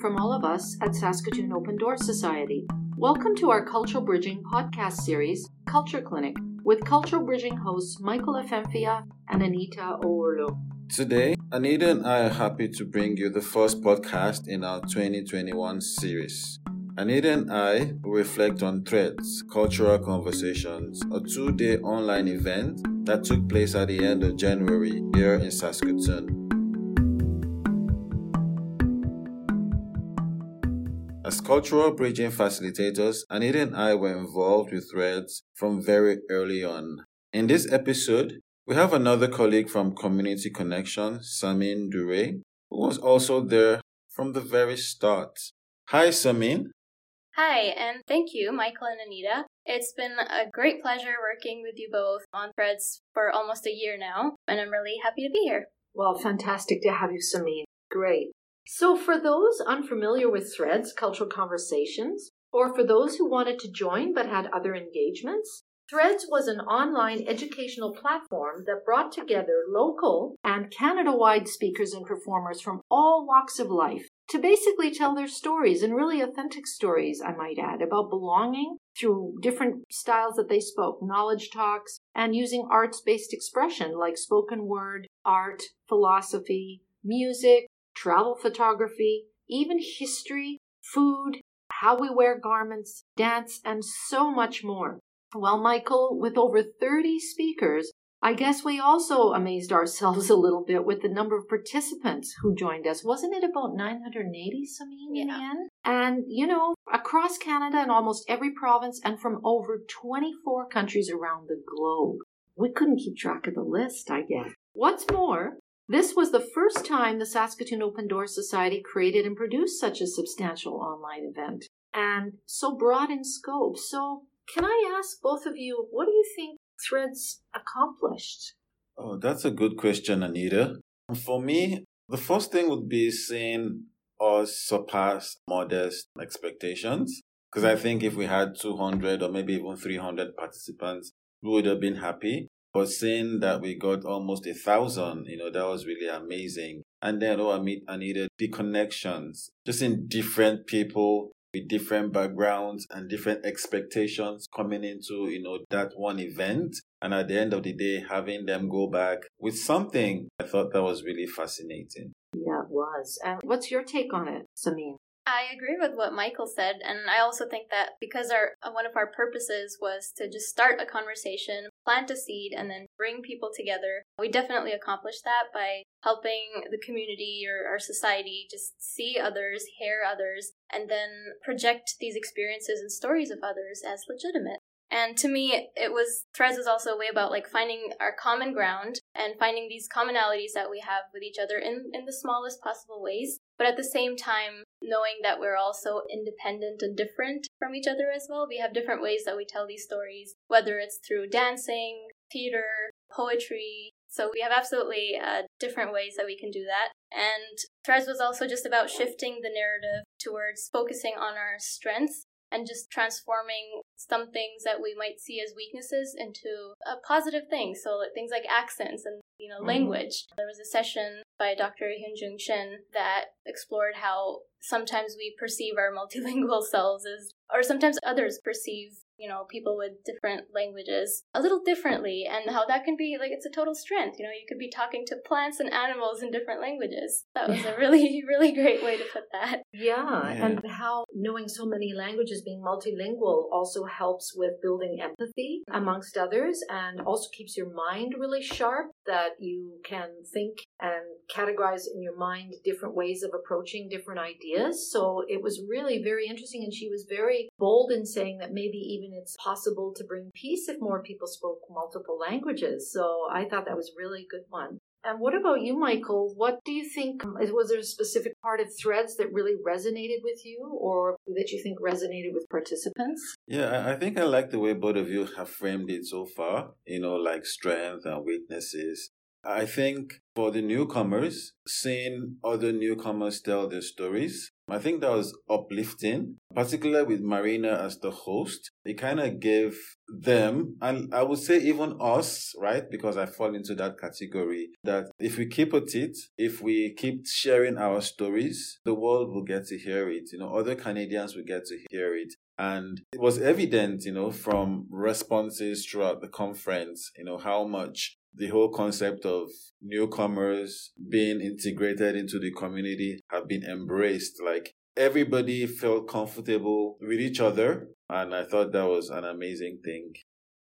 from all of us at Saskatoon Open Door Society. Welcome to our Cultural Bridging podcast series, Culture Clinic, with Cultural Bridging hosts Michael Afemfia and Anita Ourlo. Today, Anita and I are happy to bring you the first podcast in our 2021 series. Anita and I reflect on Threads, Cultural Conversations, a two day online event that took place at the end of January here in Saskatoon. As cultural bridging facilitators, Anita and I were involved with Threads from very early on. In this episode, we have another colleague from Community Connection, Samin Dure, who was also there from the very start. Hi, Samin. Hi, and thank you, Michael and Anita. It's been a great pleasure working with you both on Threads for almost a year now, and I'm really happy to be here. Well, fantastic to have you, Samin. Great. So, for those unfamiliar with Threads, cultural conversations, or for those who wanted to join but had other engagements, Threads was an online educational platform that brought together local and Canada wide speakers and performers from all walks of life to basically tell their stories and really authentic stories, I might add, about belonging through different styles that they spoke, knowledge talks, and using arts based expression like spoken word, art, philosophy, music, travel photography, even history, food, how we wear garments, dance, and so much more. Well, Michael, with over 30 speakers, I guess we also amazed ourselves a little bit with the number of participants who joined us. Wasn't it about 980, Samin, yeah. in the end? And, you know, across Canada and almost every province and from over 24 countries around the globe. We couldn't keep track of the list, I guess. What's more, this was the first time the Saskatoon Open Door Society created and produced such a substantial online event and so broad in scope. So, can I ask both of you, what do you think Threads accomplished? Oh, that's a good question, Anita. For me, the first thing would be seeing us surpass modest expectations. Because I mm-hmm. think if we had 200 or maybe even 300 participants, we would have been happy. But seeing that we got almost a thousand, you know, that was really amazing. And then, oh, I meet Anita, the connections, just in different people with different backgrounds and different expectations coming into, you know, that one event. And at the end of the day, having them go back with something, I thought that was really fascinating. Yeah, it was. And what's your take on it, Samin? I agree with what Michael said, and I also think that because our uh, one of our purposes was to just start a conversation, plant a seed, and then bring people together, we definitely accomplished that by helping the community or our society just see others, hear others, and then project these experiences and stories of others as legitimate. And to me, it was Threads was also a way about like finding our common ground and finding these commonalities that we have with each other in, in the smallest possible ways. But at the same time, knowing that we're all so independent and different from each other as well. We have different ways that we tell these stories, whether it's through dancing, theater, poetry. So we have absolutely uh, different ways that we can do that. And Threads was also just about shifting the narrative towards focusing on our strengths and just transforming some things that we might see as weaknesses into a positive thing. So like, things like accents and you know mm-hmm. language. There was a session by Dr. Hyunjung Shin that explored how sometimes we perceive our multilingual selves as, or sometimes others perceive you know, people with different languages a little differently and how that can be like it's a total strength. You know, you could be talking to plants and animals in different languages. That was a really, really great way to put that. Yeah, yeah, and how knowing so many languages, being multilingual, also helps with building empathy amongst others and also keeps your mind really sharp that you can think and categorize in your mind different ways of approaching different ideas. So it was really very interesting. And she was very bold in saying that maybe even it's possible to bring peace if more people spoke multiple languages. So I thought that was really good one. And what about you, Michael? What do you think? Um, was there a specific part of threads that really resonated with you or that you think resonated with participants? Yeah, I think I like the way both of you have framed it so far, you know, like strength and weaknesses. I think for the newcomers, seeing other newcomers tell their stories I think that was uplifting, particularly with Marina as the host. It kind of gave them, and I would say even us, right? Because I fall into that category, that if we keep at it, if we keep sharing our stories, the world will get to hear it. You know, other Canadians will get to hear it. And it was evident, you know, from responses throughout the conference, you know, how much the whole concept of newcomers being integrated into the community have been embraced. Like everybody felt comfortable with each other. And I thought that was an amazing thing.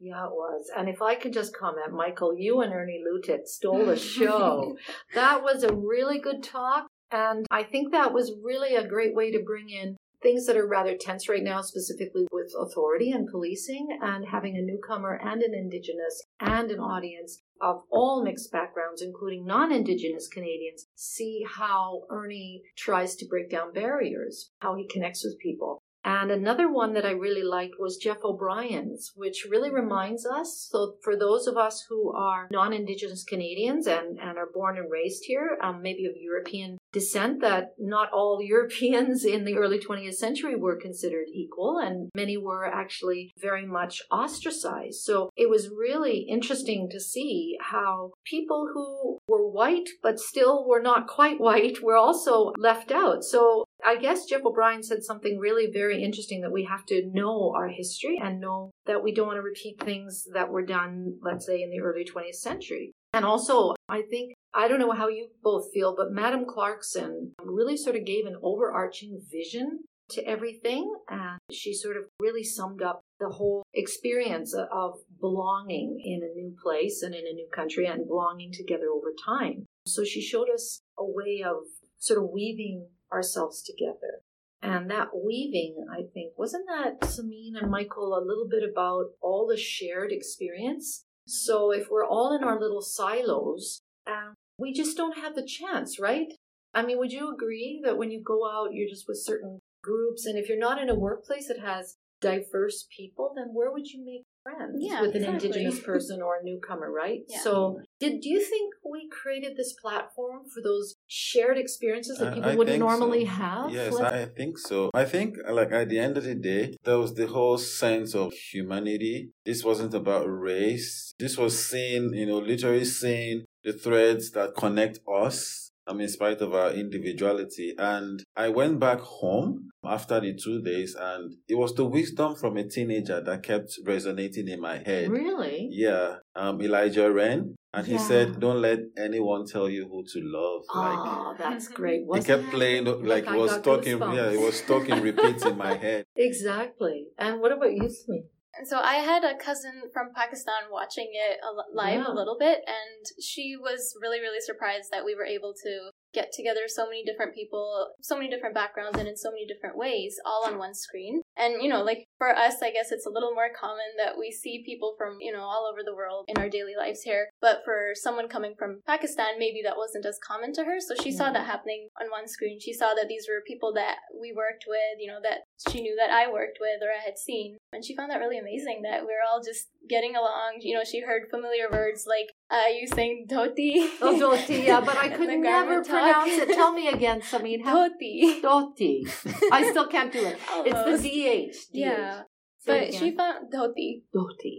Yeah, it was. And if I can just comment, Michael, you and Ernie Louttit stole the show. that was a really good talk. And I think that was really a great way to bring in things that are rather tense right now, specifically with authority and policing, and having a newcomer and an Indigenous and an audience of all mixed backgrounds, including non Indigenous Canadians, see how Ernie tries to break down barriers, how he connects with people. And another one that I really liked was Jeff O'Brien's, which really reminds us. So, for those of us who are non Indigenous Canadians and, and are born and raised here, um, maybe of European descent, that not all Europeans in the early 20th century were considered equal, and many were actually very much ostracized. So, it was really interesting to see how people who were white but still were not quite white were also left out. So, I guess Jeff O'Brien said something really very interesting that we have to know our history and know that we don't want to repeat things that were done, let's say, in the early 20th century. And also, I think, I don't know how you both feel, but Madam Clarkson really sort of gave an overarching vision to everything. And she sort of really summed up the whole experience of belonging in a new place and in a new country and belonging together over time. So she showed us a way of sort of weaving ourselves together. And that weaving, I think, wasn't that Samin and Michael a little bit about all the shared experience? So if we're all in our little silos, um, we just don't have the chance, right? I mean, would you agree that when you go out, you're just with certain groups, and if you're not in a workplace that has diverse people, then where would you make friends yeah, with an indigenous person or a newcomer, right? Yeah. So, did do you think we created this platform for those shared experiences that people I wouldn't normally so. have? Yes, Like- I think so. I think, like, at the end of the day, there was the whole sense of humanity. This wasn't about race. This was seeing, you know, literally seeing the threads that connect us. I mean, in spite of our individuality. And I went back home after the two days, and it was the wisdom from a teenager that kept resonating in my head. really? Yeah, um, Elijah Wren. And he Yeah. said, Don't let anyone tell you who to love. Like, Oh, that's great. he Wasn't kept playing like Look, he was talking. Yeah, he was talking repeats in my head. Exactly. And what about you, Smee? And so I had a cousin from Pakistan watching it live Yeah. a little bit, and she was really, really surprised that we were able to get together so many different people, so many different backgrounds, and in so many different ways, all on one screen. And, you know, like for us, I guess it's a little more common that we see people from, you know, all over the world in our daily lives here. But for someone coming from Pakistan, maybe that wasn't as common to her. So she saw that mm-hmm. happening on one screen. She saw that these were people that we worked with, you know, that she knew that I worked with or I had seen. And she found that really amazing that we're all just getting along. You know, she heard familiar words like, uh, you saying dhoti. Oh, Doti, yeah, but I could never pronounce it. Tell me again. How? Dhoti. Doti. I still can't do it. It's Almost. the DH. Yeah. But she found dhoti. Doti.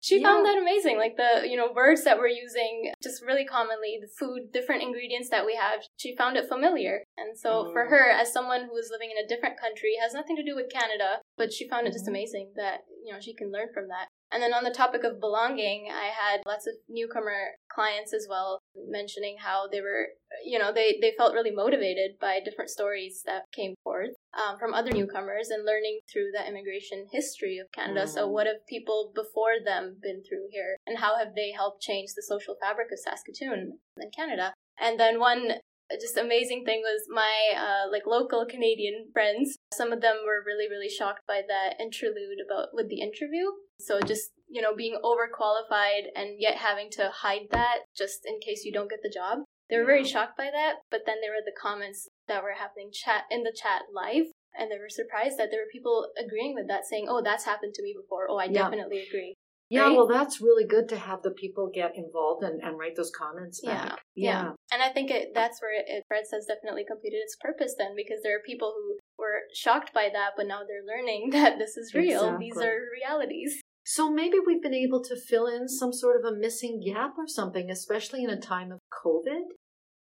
she found that amazing like the you know words that we're using just really commonly the food different ingredients that we have she found it familiar and so for Mm. her as someone who is living in a different country has nothing to do with canada but she found it just Mhm. amazing that you know she can learn from that and then on the topic of belonging i had lots of newcomer clients as well mentioning how they were you know they they felt really motivated by different stories that came forth um, from other newcomers and learning through the immigration history of Canada. So, Mhm. what have people before them been through here, and how have they helped change the social fabric of Saskatoon and Canada? And then one just amazing thing was my uh, like local Canadian friends. Some of them were really really shocked by that interlude about with the interview. So just you know being overqualified and yet having to hide that just in case you don't get the job. They were very shocked by that, but then there were the comments that were happening chat in the chat live, and they were surprised that there were people agreeing with that, saying, "Oh, that's happened to me before. Oh, I Yeah. definitely agree." Yeah, right? well, that's really good to have the people get involved and, and write those comments Yeah, back. yeah. And I think it, that's where it, it, Threads has definitely completed its purpose then, because there are people who were shocked by that, but now they're learning that this is real. These are realities. So maybe we've been able to fill in some sort of a missing gap or something, especially in a time of COVID.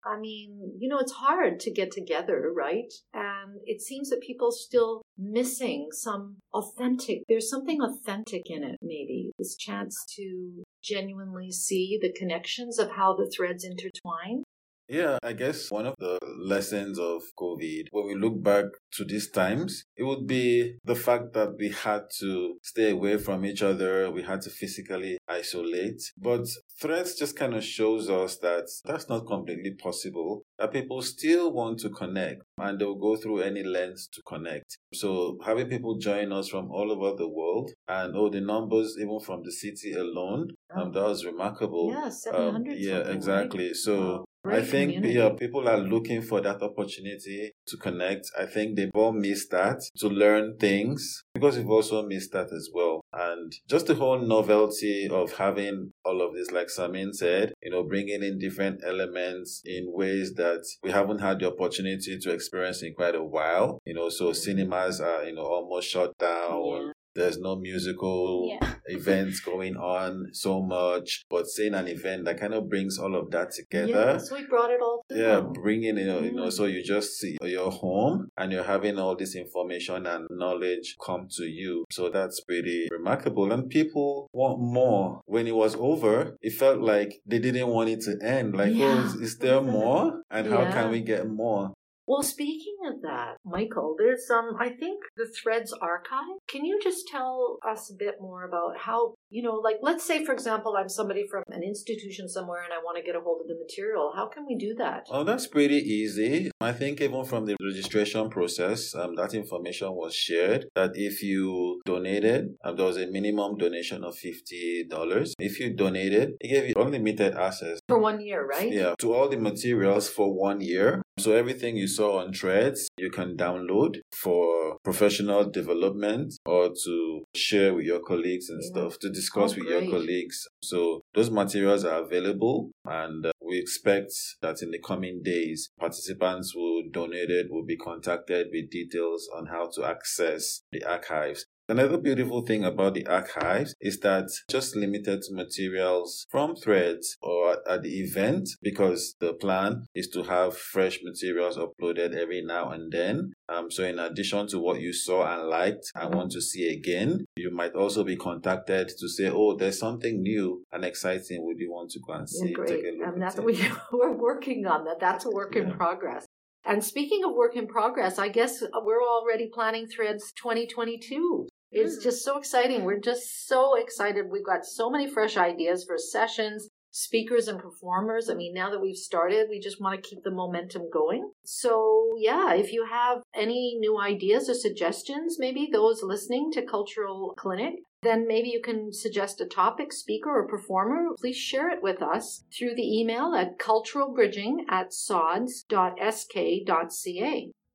I mean, you know, it's hard to get together, right? And it seems that people still missing some authentic, there's something authentic in it, maybe. This chance to genuinely see the connections of how the threads intertwine. Yeah, I guess one of the lessons of COVID, when we look back to these times, it would be the fact that we had to stay away from each other. We had to physically isolate. But Threads just kind of shows us that that's not completely possible, that people still want to connect and they'll go through any lengths to connect. So having people join us from all over the world and oh, the numbers even from the city alone, um, that was remarkable. Yeah, Um, 700. yeah, something, right? exactly. So Wow. I think community. yeah, people are looking for that opportunity to connect. I think they've all missed that to learn things because we've also missed that as well. And just the whole novelty of having all of this, like Samin said, you know, bringing in different elements in ways that we haven't had the opportunity to experience in quite a while. You know, so cinemas are, you know, almost shut down. Yeah. There's no musical Yeah. events going on so much, but seeing an event that kind of brings all of that together. Yeah, so we brought it all to Yeah, bringing you know, you know, Mm. so you just see your home and you're having all this information and knowledge come to you. So that's pretty remarkable. And people want more. When it was over, it felt like they didn't want it to end. Like, Yeah. oh, is, is there more? And how can we get more? Well, speaking of that, Michael, there's um I think the Threads archive. Can you just tell us a bit more about how, you know, like let's say for example I'm somebody from an institution somewhere and I want to get a hold of the material. How can we do that? Oh, that's pretty easy. I think even from the registration process, um, that information was shared that if you donated, um, there was a minimum donation of $50. If you donated, it gave you unlimited access For one year, right? Yeah, to all the materials for one year. So everything you saw on Threads, you can download for professional development or to share with your colleagues and Yeah. stuff, to discuss Oh, with your colleagues. So those materials are available and uh, we expect that in the coming days, participants who donated will be contacted with details on how to access the archives. Another beautiful thing about the archives is that just limited materials from threads or at, the event because the plan is to have fresh materials uploaded every now and then. Um, so in addition to what you saw and liked and want to see again, you might also be contacted to say, oh, there's something new and exciting. Would you want to go and see? Yeah, great. Take a look And that's it?" we we're working on that. That's a work in progress. And speaking of work in progress, I guess we're already planning Threads 2022. It's Mm. just so exciting. We're just so excited. We've got so many fresh ideas for sessions, speakers, and performers. I mean, now that we've started, we just want to keep the momentum going. So, yeah, if you have any new ideas or suggestions, maybe those listening to Cultural Clinic, then maybe you can suggest a topic, speaker, or performer. Please share it with us through the email at culturalbridging at sods.sk.ca.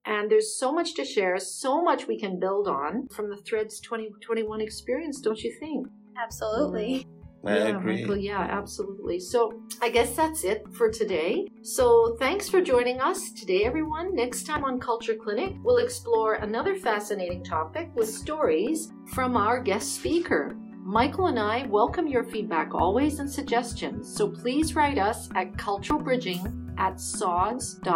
And there's so much to share, so much we can build on from the Threads 2021 experience, don't you think? Absolutely. Mm-hmm. I yeah, agree. Michael, yeah, absolutely. So I guess that's it for today. So thanks for joining us today, everyone. Next time on Culture Clinic, we'll explore another fascinating topic with stories from our guest speaker. Michael and I welcome your feedback always and suggestions, so please write us at culturalbridging at sods.sk.ca.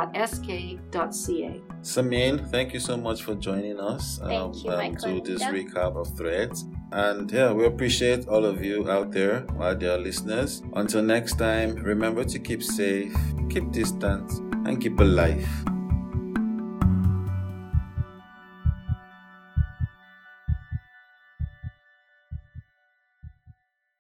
Samin, thank you so much for joining us um, Thank you, Michael. to this Yeah. recap of Threads. And yeah, we appreciate all of you out there, our dear listeners. Until next time, remember to keep safe, keep distance, and keep alive.